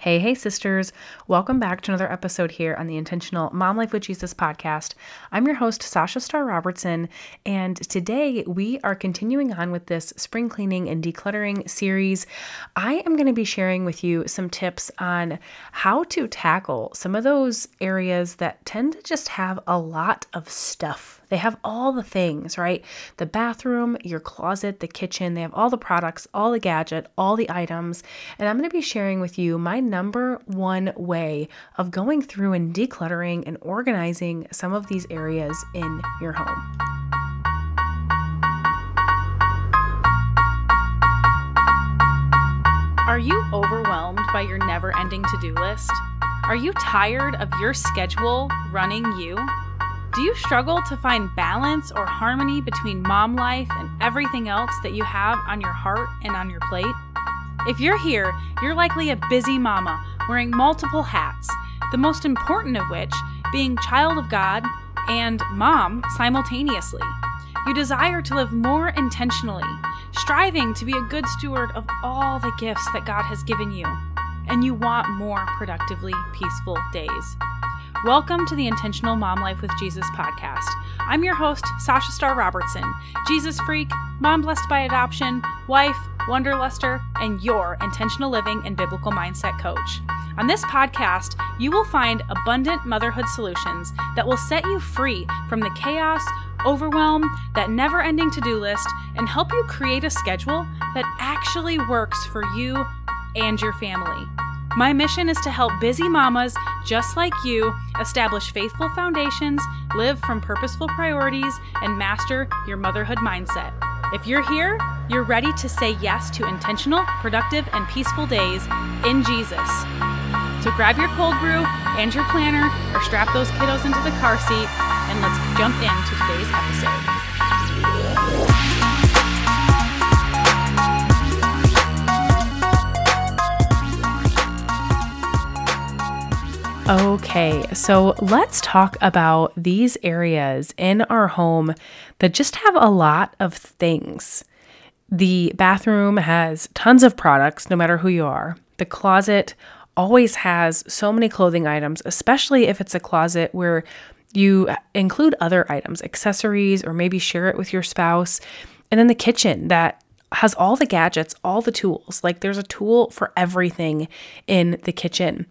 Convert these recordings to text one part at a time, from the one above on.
Hey, hey, sisters. Welcome back to another episode here on the Intentional Mom Life with Jesus podcast. I'm your host, Sasha Star Robertson, and today we are continuing on with this spring cleaning and decluttering series. I am going to be sharing with you some tips on how to tackle some of those areas that tend to just have a lot of stuff they have all the things, right? The bathroom, your closet, the kitchen, they have all the products, all the gadget, all the items. And I'm going to be sharing with you my number one way of going through and decluttering and organizing some of these areas in your home. Are you overwhelmed by your never ending to do list? Are you tired of your schedule running you? Do you struggle to find balance or harmony between mom life and everything else that you have on your heart and on your plate? If you're here, you're likely a busy mama wearing multiple hats, the most important of which being child of God and mom simultaneously. You desire to live more intentionally, striving to be a good steward of all the gifts that God has given you, and you want more productively peaceful days. Welcome to the Intentional Mom Life with Jesus podcast. I'm your host, Sasha Star Robertson, Jesus freak, mom blessed by adoption, wife, wanderluster, and your intentional living and biblical mindset coach. On this podcast, you will find abundant motherhood solutions that will set you free from the chaos, overwhelm, that never ending to do list, and help you create a schedule that actually works for you and your family. My mission is to help busy mamas just like you establish faithful foundations, live from purposeful priorities, and master your motherhood mindset. If you're here, you're ready to say yes to intentional, productive, and peaceful days in Jesus. So grab your cold brew and your planner, or strap those kiddos into the car seat, and let's jump into today's episode. Okay, so let's talk about these areas in our home that just have a lot of things. The bathroom has tons of products, no matter who you are. The closet always has so many clothing items, especially if it's a closet where you include other items, accessories, or maybe share it with your spouse. And then the kitchen that has all the gadgets, all the tools. Like there's a tool for everything in the kitchen.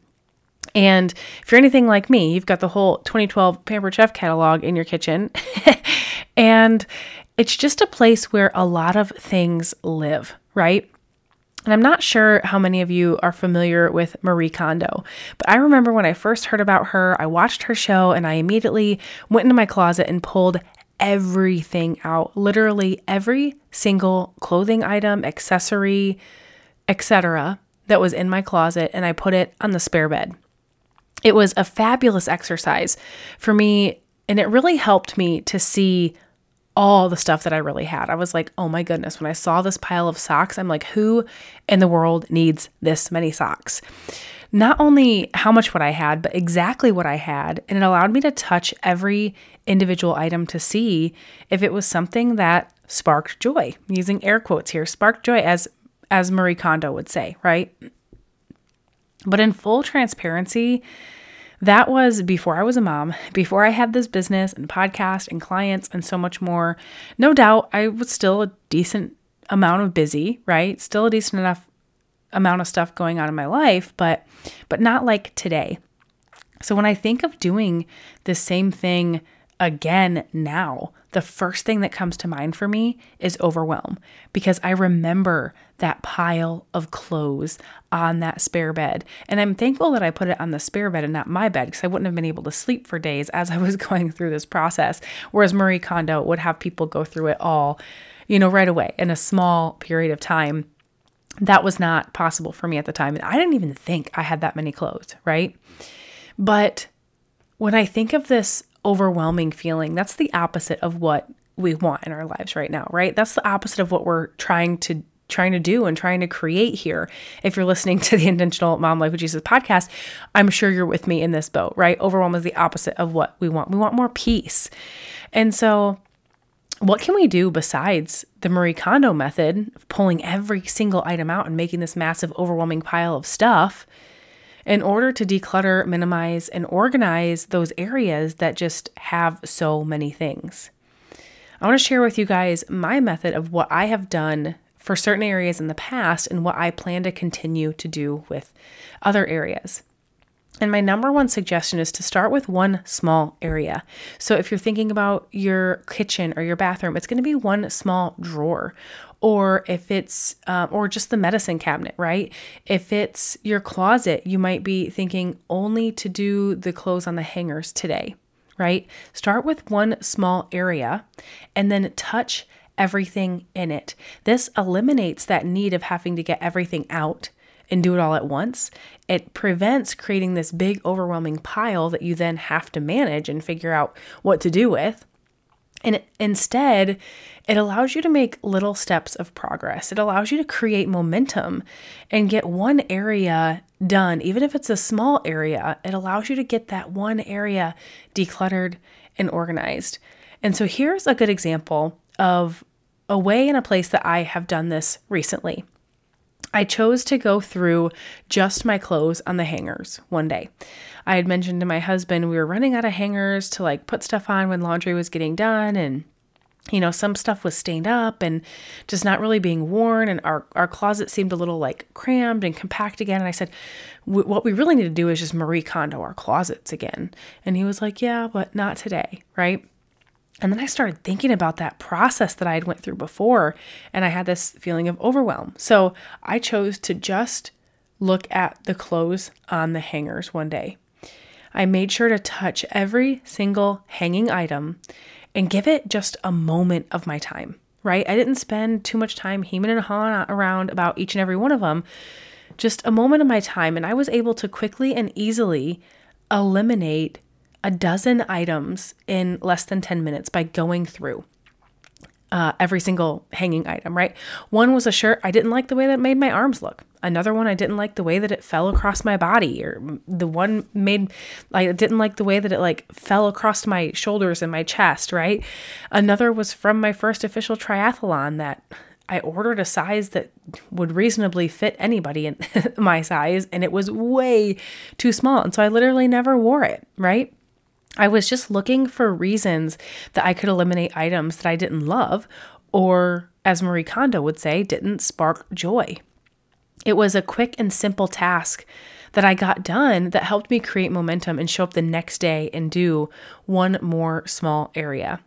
And if you're anything like me, you've got the whole 2012 Pampered Chef catalog in your kitchen. and it's just a place where a lot of things live, right? And I'm not sure how many of you are familiar with Marie Kondo, but I remember when I first heard about her, I watched her show and I immediately went into my closet and pulled everything out. Literally every single clothing item, accessory, etc. that was in my closet and I put it on the spare bed it was a fabulous exercise for me. And it really helped me to see all the stuff that I really had. I was like, oh my goodness, when I saw this pile of socks, I'm like, who in the world needs this many socks? Not only how much what I had, but exactly what I had. And it allowed me to touch every individual item to see if it was something that sparked joy, using air quotes here, sparked joy as as Marie Kondo would say, right? But in full transparency, that was before I was a mom, before I had this business and podcast and clients and so much more. No doubt I was still a decent amount of busy, right? Still a decent enough amount of stuff going on in my life, but but not like today. So when I think of doing the same thing again now, the first thing that comes to mind for me is overwhelm because I remember that pile of clothes on that spare bed. And I'm thankful that I put it on the spare bed and not my bed because I wouldn't have been able to sleep for days as I was going through this process. Whereas Marie Kondo would have people go through it all, you know, right away in a small period of time. That was not possible for me at the time. And I didn't even think I had that many clothes, right? But when I think of this overwhelming feeling. That's the opposite of what we want in our lives right now, right? That's the opposite of what we're trying to trying to do and trying to create here. If you're listening to the Intentional Mom Life with Jesus podcast, I'm sure you're with me in this boat, right? Overwhelm is the opposite of what we want. We want more peace. And so what can we do besides the Marie Kondo method of pulling every single item out and making this massive overwhelming pile of stuff? In order to declutter, minimize, and organize those areas that just have so many things. I want to share with you guys my method of what I have done for certain areas in the past and what I plan to continue to do with other areas. And my number one suggestion is to start with one small area. So if you're thinking about your kitchen or your bathroom, it's going to be one small drawer. Or if it's, uh, or just the medicine cabinet, right? If it's your closet, you might be thinking only to do the clothes on the hangers today, right? Start with one small area and then touch everything in it. This eliminates that need of having to get everything out and do it all at once. It prevents creating this big, overwhelming pile that you then have to manage and figure out what to do with. And instead, it allows you to make little steps of progress. It allows you to create momentum and get one area done, even if it's a small area. It allows you to get that one area decluttered and organized. And so here's a good example of a way and a place that I have done this recently. I chose to go through just my clothes on the hangers one day. I had mentioned to my husband we were running out of hangers to like put stuff on when laundry was getting done and you know some stuff was stained up and just not really being worn and our our closet seemed a little like crammed and compact again and I said what we really need to do is just Marie Kondo our closets again. And he was like, "Yeah, but not today." Right? And then I started thinking about that process that I had went through before and I had this feeling of overwhelm. So I chose to just look at the clothes on the hangers one day. I made sure to touch every single hanging item and give it just a moment of my time, right? I didn't spend too much time hemming and hawing around about each and every one of them, just a moment of my time. And I was able to quickly and easily eliminate a dozen items in less than 10 minutes by going through uh, every single hanging item, right? One was a shirt. I didn't like the way that made my arms look. Another one, I didn't like the way that it fell across my body, or the one made, I didn't like the way that it like fell across my shoulders and my chest, right? Another was from my first official triathlon that I ordered a size that would reasonably fit anybody in my size, and it was way too small. And so I literally never wore it, right? I was just looking for reasons that I could eliminate items that I didn't love or, as Marie Kondo would say, didn't spark joy. It was a quick and simple task that I got done that helped me create momentum and show up the next day and do one more small area.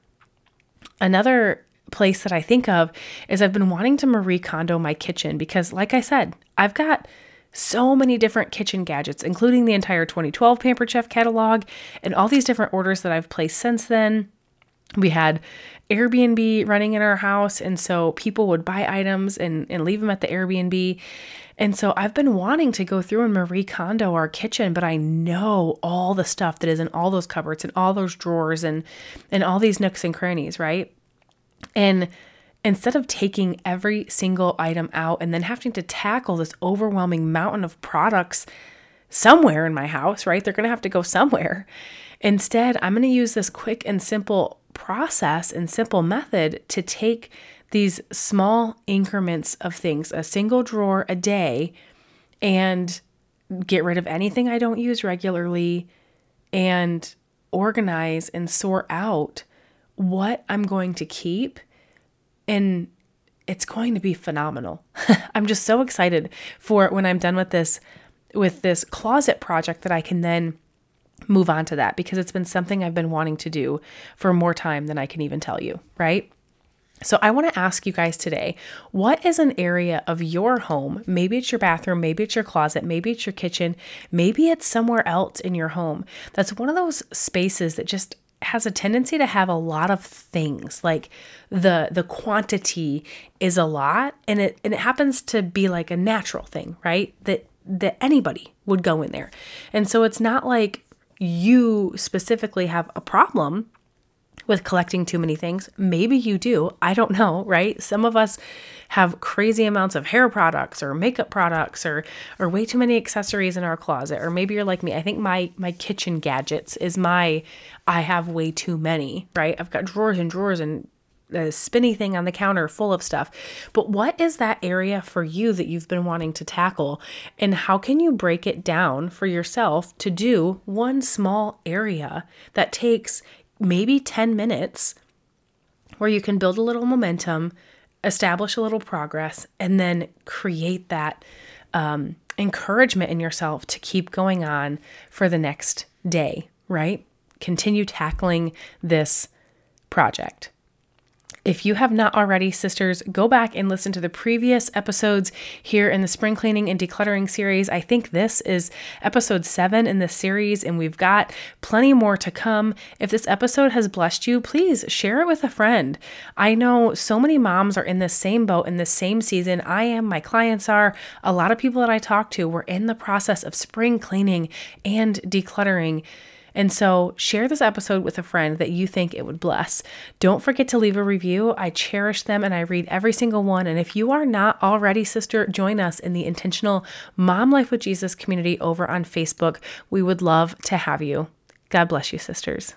Another place that I think of is I've been wanting to Marie Kondo my kitchen because, like I said, I've got so many different kitchen gadgets, including the entire 2012 Pampered Chef catalog and all these different orders that I've placed since then. We had Airbnb running in our house, and so people would buy items and, and leave them at the Airbnb. And so I've been wanting to go through and Marie Kondo our kitchen, but I know all the stuff that is in all those cupboards and all those drawers and and all these nooks and crannies, right? And instead of taking every single item out and then having to tackle this overwhelming mountain of products somewhere in my house, right? They're going to have to go somewhere. Instead, I'm going to use this quick and simple process and simple method to take these small increments of things, a single drawer a day, and get rid of anything I don't use regularly and organize and sort out what I'm going to keep and it's going to be phenomenal. I'm just so excited for when I'm done with this with this closet project that I can then move on to that because it's been something I've been wanting to do for more time than I can even tell you, right? So, I want to ask you guys today what is an area of your home? Maybe it's your bathroom, maybe it's your closet, maybe it's your kitchen, maybe it's somewhere else in your home. That's one of those spaces that just has a tendency to have a lot of things like the the quantity is a lot and it and it happens to be like a natural thing right? That that anybody would go in there. And so it's not like you specifically have a problem with collecting too many things. Maybe you do. I don't know, right? Some of us have crazy amounts of hair products or makeup products or or way too many accessories in our closet. Or maybe you're like me. I think my my kitchen gadgets is my I have way too many, right? I've got drawers and drawers and a spinny thing on the counter full of stuff. But what is that area for you that you've been wanting to tackle? And how can you break it down for yourself to do one small area that takes maybe 10 minutes where you can build a little momentum, establish a little progress, and then create that um, encouragement in yourself to keep going on for the next day, right? Continue tackling this project. If you have not already, sisters, go back and listen to the previous episodes here in the spring cleaning and decluttering series. I think this is episode seven in the series, and we've got plenty more to come. If this episode has blessed you, please share it with a friend. I know so many moms are in the same boat in the same season. I am, my clients are, a lot of people that I talk to were in the process of spring cleaning and decluttering. And so share this episode with a friend that you think it would bless. Don't forget to leave a review. I cherish them and I read every single one. And if you are not already, sister, join us in the intentional Mom Life with Jesus community over on Facebook. We would love to have you. God bless you, sisters.